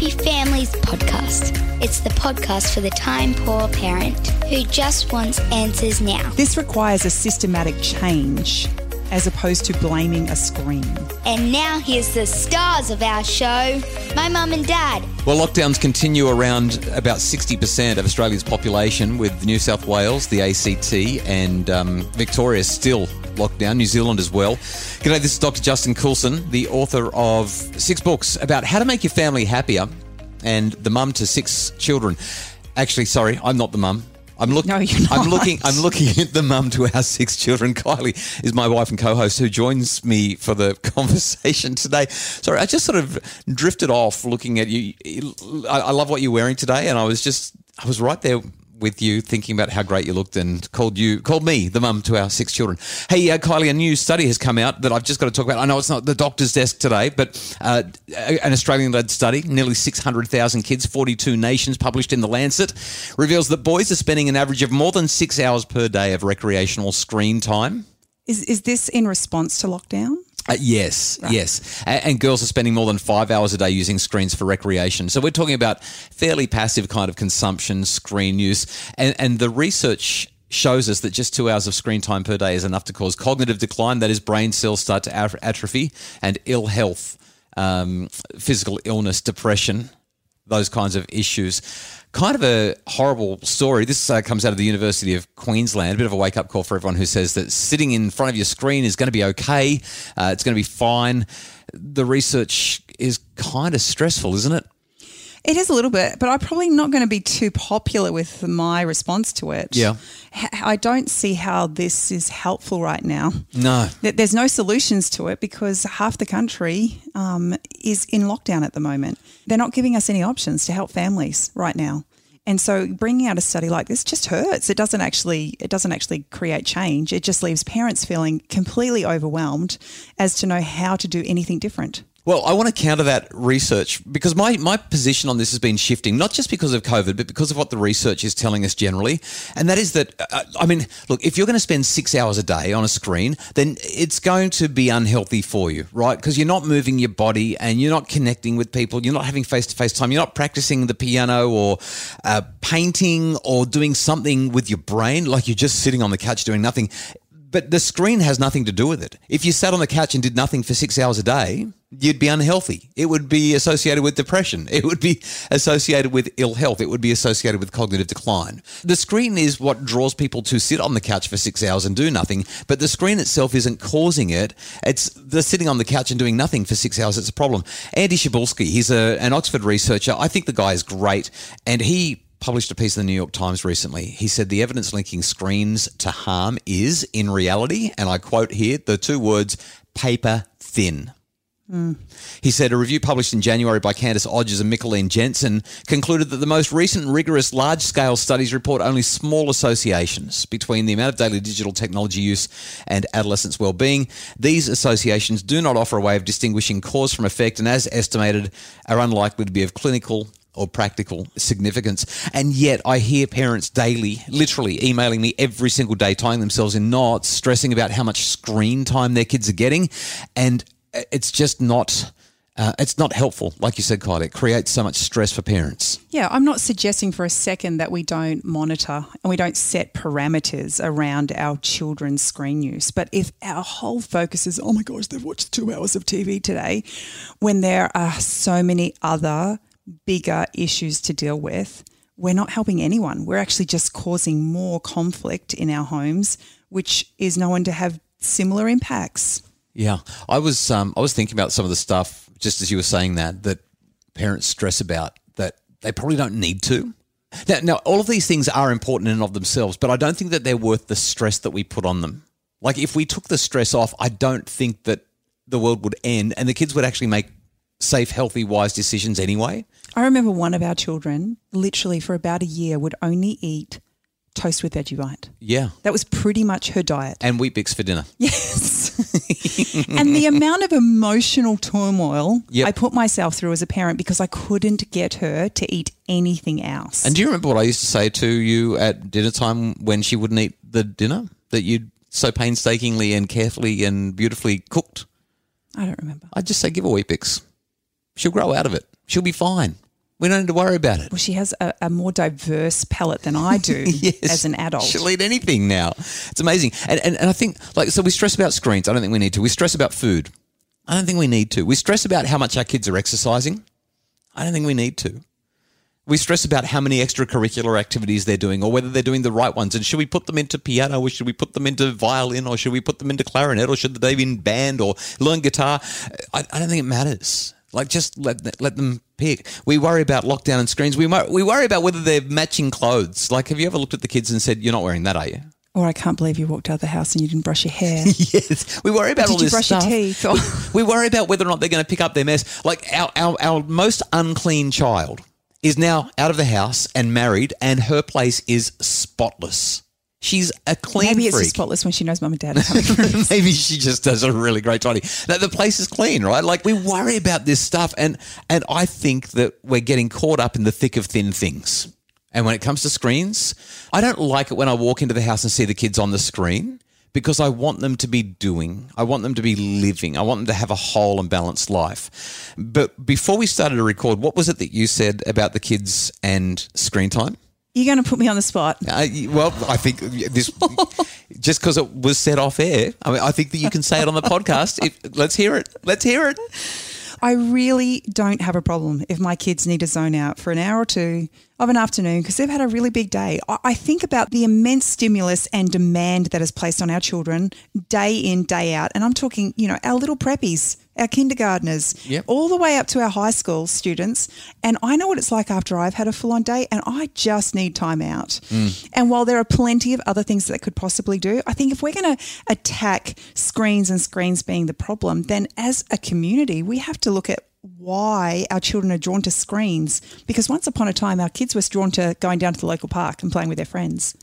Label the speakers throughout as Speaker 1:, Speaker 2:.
Speaker 1: Happy Families podcast. It's the podcast for the time poor parent who just wants answers now.
Speaker 2: This requires a systematic change as opposed to blaming a screen.
Speaker 1: And now here's the stars of our show my mum and dad.
Speaker 3: Well, lockdowns continue around about 60% of Australia's population, with New South Wales, the ACT, and um, Victoria still locked down, New Zealand as well. G'day, this is Dr. Justin Coulson, the author of six books about how to make your family happier and the mum to six children. Actually, sorry, I'm not the mum. I'm looking.
Speaker 2: No, you're
Speaker 3: I'm looking. I'm looking at the mum to our six children. Kylie is my wife and co-host who joins me for the conversation today. Sorry, I just sort of drifted off looking at you. I, I love what you're wearing today, and I was just I was right there with you thinking about how great you looked and called you called me the mum to our six children. Hey, uh, Kylie, a new study has come out that I've just got to talk about. I know it's not the doctor's desk today, but uh, an Australian-led study, nearly 600,000 kids, 42 nations, published in the Lancet, reveals that boys are spending an average of more than six hours per day of recreational screen time.
Speaker 2: Is, is this in response to lockdown?
Speaker 3: Uh, yes, yes. A- And, girls are spending more than five hours a day using screens for recreation. So we're talking about fairly passive kind of consumption, screen use. And, and the research shows us that just two hours of screen time per day is enough to cause cognitive decline, that is, brain cells start to atrophy, and ill health, um, physical illness, depression, those kinds of issues. Kind of a horrible story. This uh, comes out of the University of Queensland. A bit of a wake up call for everyone who says that sitting in front of your screen is going to be okay. Uh, it's going to be fine. The research is kind of stressful, isn't it?
Speaker 2: It is a little bit, but I'm probably not going to be too popular with my response to it.
Speaker 3: Yeah.
Speaker 2: I don't see how this is helpful right now.
Speaker 3: No.
Speaker 2: There's no solutions to it because half the country um, is in lockdown at the moment. They're not giving us any options to help families right now. And so bringing out a study like this just hurts. It doesn't actually it doesn't actually create change. It just leaves parents feeling completely overwhelmed as to know how to do anything different.
Speaker 3: Well, I want to counter that research because my, my position on this has been shifting, not just because of COVID, but because of what the research is telling us generally. And that is that, uh, I mean, look, if you're going to spend six hours a day on a screen, then it's going to be unhealthy for you, right? Because you're not moving your body and you're not connecting with people. You're not having face to face time. You're not practicing the piano or uh, painting or doing something with your brain, like you're just sitting on the couch doing nothing. But the screen has nothing to do with it. If you sat on the couch and did nothing for six hours a day, you'd be unhealthy. It would be associated with depression. It would be associated with ill health. It would be associated with cognitive decline. The screen is what draws people to sit on the couch for six hours and do nothing, but the screen itself isn't causing it. It's the sitting on the couch and doing nothing for six hours. It's a problem. Andy Przybylski, he's a, an Oxford researcher. I think the guy is great. And he published a piece in the New York Times recently. He said the evidence linking screens to harm is, in reality, and I quote here, the two words paper thin. Hmm. He said a review published in January by Candice Odgers and Michaeline Jensen concluded that the most recent rigorous large scale studies report only small associations between the amount of daily digital technology use and adolescents' well being. These associations do not offer a way of distinguishing cause from effect and, as estimated, are unlikely to be of clinical or practical significance. And yet I hear parents daily, literally emailing me every single day, tying themselves in knots, stressing about how much screen time their kids are getting. And it's just not. Uh, it's not helpful, like you said, Kylie. It creates so much stress for parents.
Speaker 2: Yeah, I'm not suggesting for a second that we don't monitor and we don't set parameters around our children's screen use. But if our whole focus is, oh my gosh, they've watched two hours of TV today, when there are so many other bigger issues to deal with, we're not helping anyone. We're actually just causing more conflict in our homes, which is known to have similar impacts.
Speaker 3: Yeah, I was um, I was thinking about some of the stuff just as you were saying that that parents stress about that they probably don't need to. Now, now, all of these things are important in and of themselves, but I don't think that they're worth the stress that we put on them. Like if we took the stress off, I don't think that the world would end and the kids would actually make safe, healthy, wise decisions anyway.
Speaker 2: I remember one of our children, literally for about a year, would only eat toast with Vegemite.
Speaker 3: Yeah.
Speaker 2: That was pretty much her diet.
Speaker 3: And Weet-Bix for dinner.
Speaker 2: Yes. and the amount of emotional turmoil
Speaker 3: Yep.
Speaker 2: I put myself through as a parent because I couldn't get her to eat anything else.
Speaker 3: And do you remember what I used to say to you at dinner time when she wouldn't eat the dinner that you'd so painstakingly and carefully and beautifully cooked?
Speaker 2: I don't remember.
Speaker 3: I'd just say, give her Weet-Bix. She'll grow out of it. She'll be fine. We don't need to worry about it.
Speaker 2: Well, she has a, a more diverse palate than I do as an adult.
Speaker 3: She'll eat anything now. It's amazing. And, and, and I think, like, so we stress about screens. I don't think we need to. We stress about food. I don't think we need to. We stress about how much our kids are exercising. I don't think we need to. We stress about how many extracurricular activities they're doing or whether they're doing the right ones. And should we put them into piano or should we put them into violin or should we put them into clarinet or should they be in band or learn guitar? I, I don't think it matters. Like, just let, let them pick. We worry about lockdown and screens. We, we worry about whether they're matching clothes. Like, have you ever looked at the kids and said, You're not wearing that, are you?
Speaker 2: Or I can't believe you walked out of the house and you didn't brush your hair.
Speaker 3: yes, we worry about
Speaker 2: Did
Speaker 3: all
Speaker 2: you
Speaker 3: this
Speaker 2: brush
Speaker 3: stuff.
Speaker 2: your teeth? Or-
Speaker 3: we worry about whether or not they're going to pick up their mess. Like our, our our most unclean child is now out of the house and married, and her place is spotless. She's a clean
Speaker 2: Maybe it's
Speaker 3: freak.
Speaker 2: just spotless when she knows mum and dad are coming.
Speaker 3: Maybe she just does a really great tidy. Now, the place is clean, right? Like we worry about this stuff, and and I think that we're getting caught up in the thick of thin things. And when it comes to screens, I don't like it when I walk into the house and see the kids on the screen because I want them to be doing. I want them to be living. I want them to have a whole and balanced life. But before we started to record, what was it that you said about the kids and screen time?
Speaker 2: You're going to put me on the spot.
Speaker 3: Uh, well, I think this just because it was said off air. I mean, I think that you can say it on the podcast. If, let's hear it. Let's hear it.
Speaker 2: I really don't have a problem if my kids need to zone out for an hour or two of an afternoon because they've had a really big day. I- I think about the immense stimulus and demand that is placed on our children day in, day out. And I'm talking, you know, our little preppies, our kindergartners,
Speaker 3: Yep.
Speaker 2: all the way up to our high school students. And I know what it's like after I've had a full on day and I just need time out. Mm. And while there are plenty of other things that they could possibly do, I think if we're going to attack screens and screens being the problem, then as a community, we have to look at why our children are drawn to screens. Because once upon a time, our kids were drawn to going down to the local park and playing with their friends,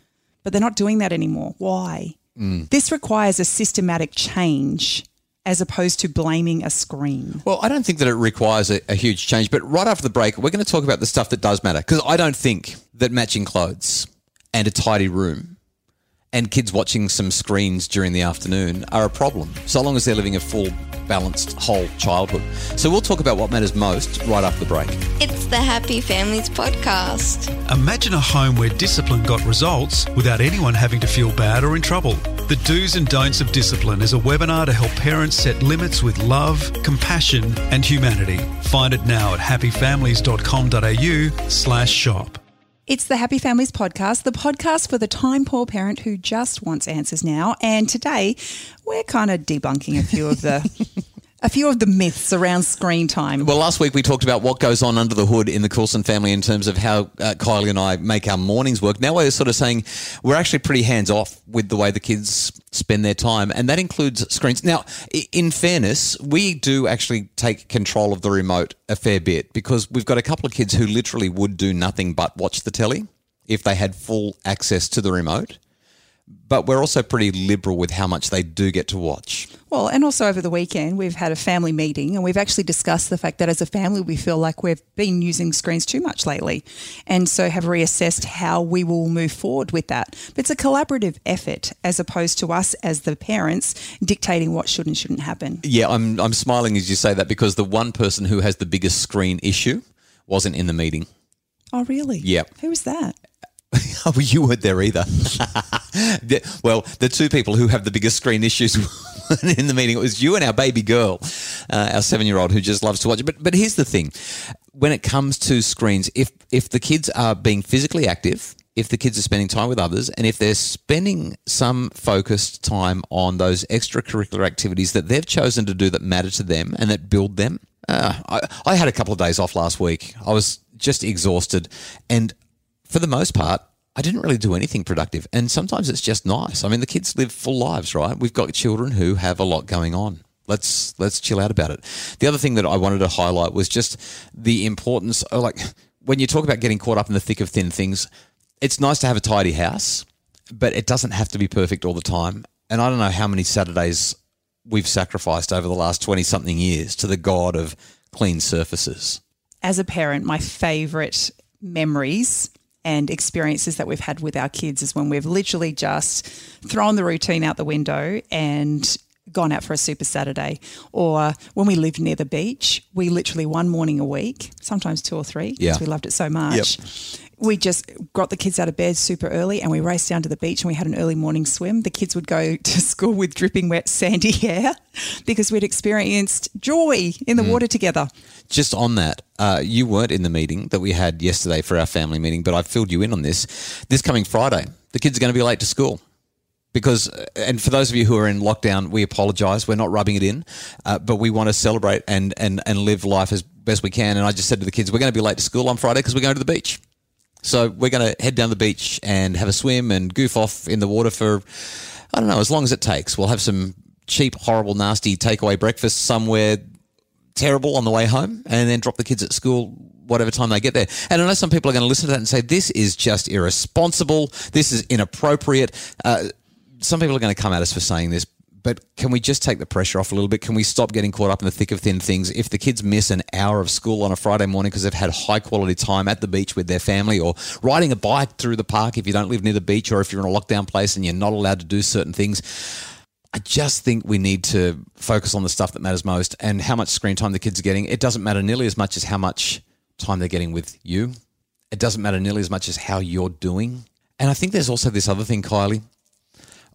Speaker 2: but they're not doing that anymore. Why? Mm. This requires a systematic change as opposed to blaming a screen.
Speaker 3: Well, I don't think that it requires a, a huge change. But right after the break, we're going to talk about the stuff that does matter because I don't think that matching clothes and a tidy room and kids watching some screens during the afternoon are a problem, so long as they're living a full, balanced, whole childhood. So we'll talk about what matters most right after the break.
Speaker 1: It's the Happy Families Podcast.
Speaker 4: Imagine a home where discipline got results without anyone having to feel bad or in trouble. The Do's and Don'ts of Discipline is a webinar to help parents set limits with love, compassion, and humanity. Find it now at happyfamilies.com.au slash shop.
Speaker 2: It's the Happy Families Podcast, the podcast for the time poor parent who just wants answers now. And today, we're kind of debunking a few of the. A few of the myths around screen time.
Speaker 3: Well, last week we talked about what goes on under the hood in the Coulson family in terms of how uh, Kylie and I make our mornings work. Now we're sort of saying we're actually pretty hands off with the way the kids spend their time, and that includes screens. Now, in fairness, we do actually take control of the remote a fair bit because we've got a couple of kids who literally would do nothing but watch the telly if they had full access to the remote. But we're also pretty liberal with how much they do get to watch.
Speaker 2: Well, and also over the weekend, we've had a family meeting and we've actually discussed the fact that as a family, we feel like we've been using screens too much lately. And so have reassessed how we will move forward with that. But it's a collaborative effort as opposed to us as the parents dictating what should and shouldn't happen.
Speaker 3: Yeah, I'm I'm smiling as you say that because the one person who has the biggest screen issue wasn't in the meeting.
Speaker 2: Oh, really?
Speaker 3: Yep.
Speaker 2: Who was that?
Speaker 3: Oh, well, you weren't there either. Well, the two people who have the biggest screen issues weren't in the meeting. It was you and our baby girl, uh, our seven-year-old, who just loves to watch it. But but here's the thing: when it comes to screens, if if the kids are being physically active, if the kids are spending time with others, and if they're spending some focused time on those extracurricular activities that they've chosen to do that matter to them and that build them. Uh, I, I had a couple of days off last week. I was just exhausted, and for the most part, I didn't really do anything productive. And sometimes it's just nice. I mean, the kids live full lives, right? We've got children who have a lot going on. Let's let's chill out about it. The other thing that I wanted to highlight was just the importance of like when you talk about getting caught up in the thick of thin things, it's nice to have a tidy house, but it doesn't have to be perfect all the time. And I don't know how many Saturdays we've sacrificed over the last 20 something years to the god of clean surfaces.
Speaker 2: as a parent, my favorite memories and experiences that we've had with our kids is when we've literally just thrown the routine out the window and gone out for a super Saturday. Or when we lived near the beach, we literally one morning a week, sometimes two or three, because
Speaker 3: Yeah.
Speaker 2: we loved it so much. We just got the kids out of bed super early and we raced down to the beach and we had an early morning swim. The kids would go to school with dripping wet sandy hair because we'd experienced joy in the water together.
Speaker 3: Just on that, uh, you weren't in the meeting that we had yesterday for our family meeting, but I filled you in on this. This coming Friday, the kids are going to be late to school. Because, uh, and for those of you who are in lockdown, we apologise. We're not rubbing it in, uh, but we want to celebrate and, and, and live life as best we can. And I just said to the kids, we're going to be late to school on Friday because we're going to the beach. So we're going to head down the beach and have a swim and goof off in the water for, I don't know, as long as it takes. We'll have some cheap, horrible, nasty takeaway breakfast somewhere terrible on the way home and then drop the kids at school whatever time they get there. And I know some people are going to listen to that and say, this is just irresponsible. This is inappropriate. Uh, some people are going to come at us for saying this, but can we just take the pressure off a little bit? Can we stop getting caught up in the thick of thin things? If the kids miss an hour of school on a Friday morning because they've had high quality time at the beach with their family or riding a bike through the park if you don't live near the beach or if you're in a lockdown place and you're not allowed to do certain things, I just think we need to focus on the stuff that matters most and how much screen time the kids are getting. It doesn't matter nearly as much as how much time they're getting with you. It doesn't matter nearly as much as how you're doing. And I think there's also this other thing, Kylie.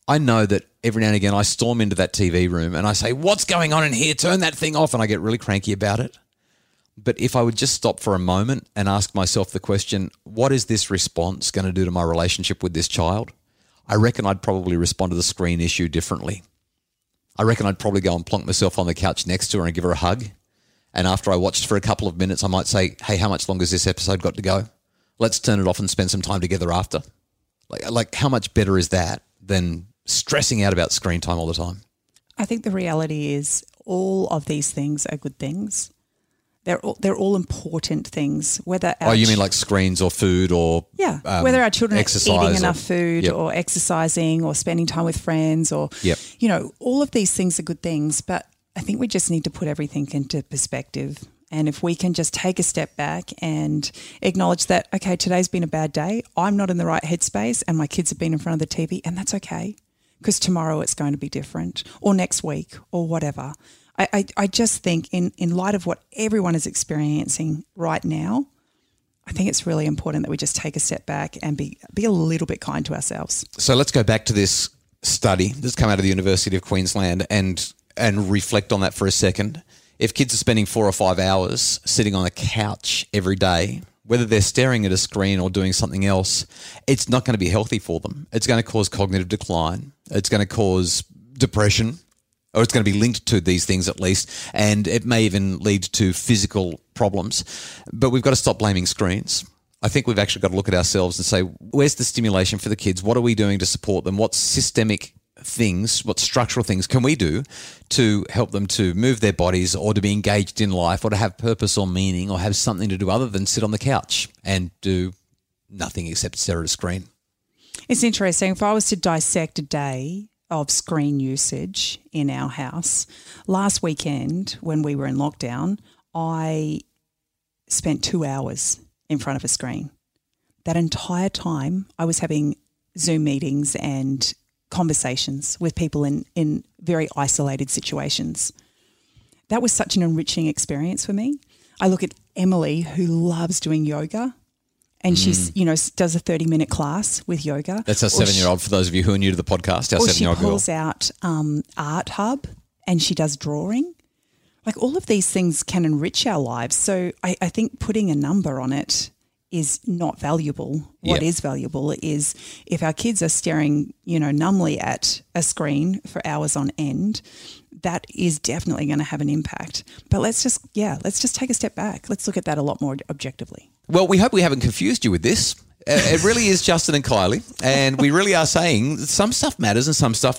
Speaker 3: I know that every now and again I storm into that TV room and I say, What's going on in here? Turn that thing off. And I get really cranky about it. But if I would just stop for a moment and ask myself the question, What is this response going to do to my relationship with this child? I reckon I'd probably respond to the screen issue differently. I reckon I'd probably go and plonk myself on the couch next to her and give her a hug. And after I watched for a couple of minutes, I might say, Hey, how much longer has this episode got to go? Let's turn it off and spend some time together after. Like, like how much better is that than stressing out about screen time all the time?
Speaker 2: I think the reality is all of these things are good things. They're all, they're all important things. Whether
Speaker 3: Oh, you mean like screens or food or
Speaker 2: yeah,
Speaker 3: um,
Speaker 2: whether our children are eating
Speaker 3: or-
Speaker 2: enough food
Speaker 3: Yep.
Speaker 2: or exercising or spending time with friends or
Speaker 3: Yep.
Speaker 2: you know, all of these things are good things, but I think we just need to put everything into perspective. And if we can just take a step back and acknowledge that, okay, today's been a bad day. I'm not in the right headspace and my kids have been in front of the TV, and that's okay because tomorrow it's going to be different or next week or whatever. I, I, I just think, in, in light of what everyone is experiencing right now, I think it's really important that we just take a step back and be be a little bit kind to ourselves.
Speaker 3: So let's go back to this study that's come out of the University of Queensland and and reflect on that for a second. If kids are spending four or five hours sitting on a couch every day, whether they're staring at a screen or doing something else, it's not going to be healthy for them. It's going to cause cognitive decline. It's going to cause depression, or it's going to be linked to these things at least, and it may even lead to physical problems. But we've got to stop blaming screens. I think we've actually got to look at ourselves and say, where's the stimulation for the kids? What are we doing to support them? What systemic things, what structural things can we do to help them to move their bodies or to be engaged in life or to have purpose or meaning or have something to do other than sit on the couch and do nothing except stare at a screen?
Speaker 2: It's interesting. If I was to dissect a day of screen usage in our house, last weekend when we were in lockdown, I spent two hours in front of a screen. That entire time, I was having Zoom meetings and conversations with people in, in very isolated situations. That was such an enriching experience for me. I look at Emily, who loves doing yoga, and she's, you know, does a 30 minute class with yoga.
Speaker 3: Mm. That's our seven year old for those of you who are new to the podcast, our seven year old girl.
Speaker 2: pulls out um, Art Hub and she does drawing. Like all of these things can enrich our lives. So I, I think putting a number on it is not valuable. What
Speaker 3: Yeah.
Speaker 2: is valuable is if our kids are staring, you know, numbly at a screen for hours on end, that is definitely going to have an impact. But let's just, yeah, let's just take a step back. Let's look at that a lot more objectively.
Speaker 3: Well, we hope we haven't confused you with this. Uh, It really is Justin and Kylie, and we really are saying some stuff matters and some stuff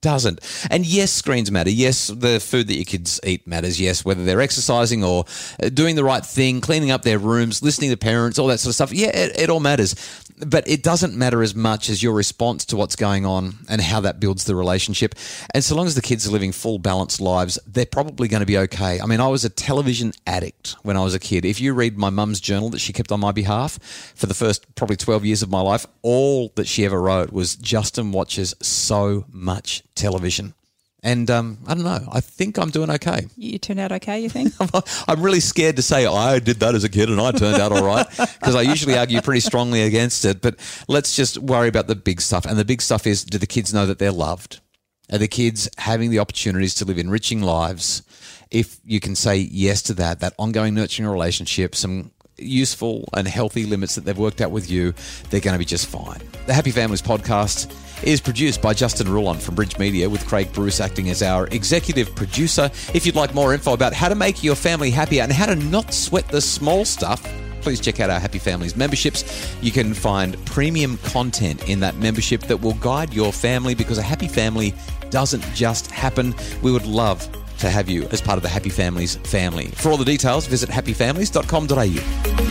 Speaker 3: doesn't. And yes, screens matter. Yes, the food that your kids eat matters. Yes, whether they're exercising or uh, doing the right thing, cleaning up their rooms, listening to parents, all that sort of stuff. Yeah, it, it all matters. But it doesn't matter as much as your response to what's going on and how that builds the relationship. And so long as the kids are living full, balanced lives, they're probably going to be okay. I mean, I was a television addict when I was a kid. If you read my mum's journal that she kept on my behalf for the first probably 12 years of my life, all that she ever wrote was Justin watches so much television. And um, I don't know. I think I'm doing okay.
Speaker 2: You turned out okay, you think?
Speaker 3: I'm really scared to say I did that as a kid and I turned out all right because I usually argue pretty strongly against it. But let's just worry about the big stuff. And the big stuff is do the kids know that they're loved? Are the kids having the opportunities to live enriching lives? If you can say yes to that, that ongoing nurturing relationship, some useful and healthy limits that they've worked out with you, they're going to be just fine. The Happy Families podcast is produced by Justin Rulon from Bridge Media with Craig Bruce acting as our executive producer. If you'd like more info about how to make your family happier and how to not sweat the small stuff, please check out our Happy Families memberships. You can find premium content in that membership that will guide your family because a happy family doesn't just happen. We would love to have you as part of the Happy Families family. For all the details, visit happyfamilies.com.au.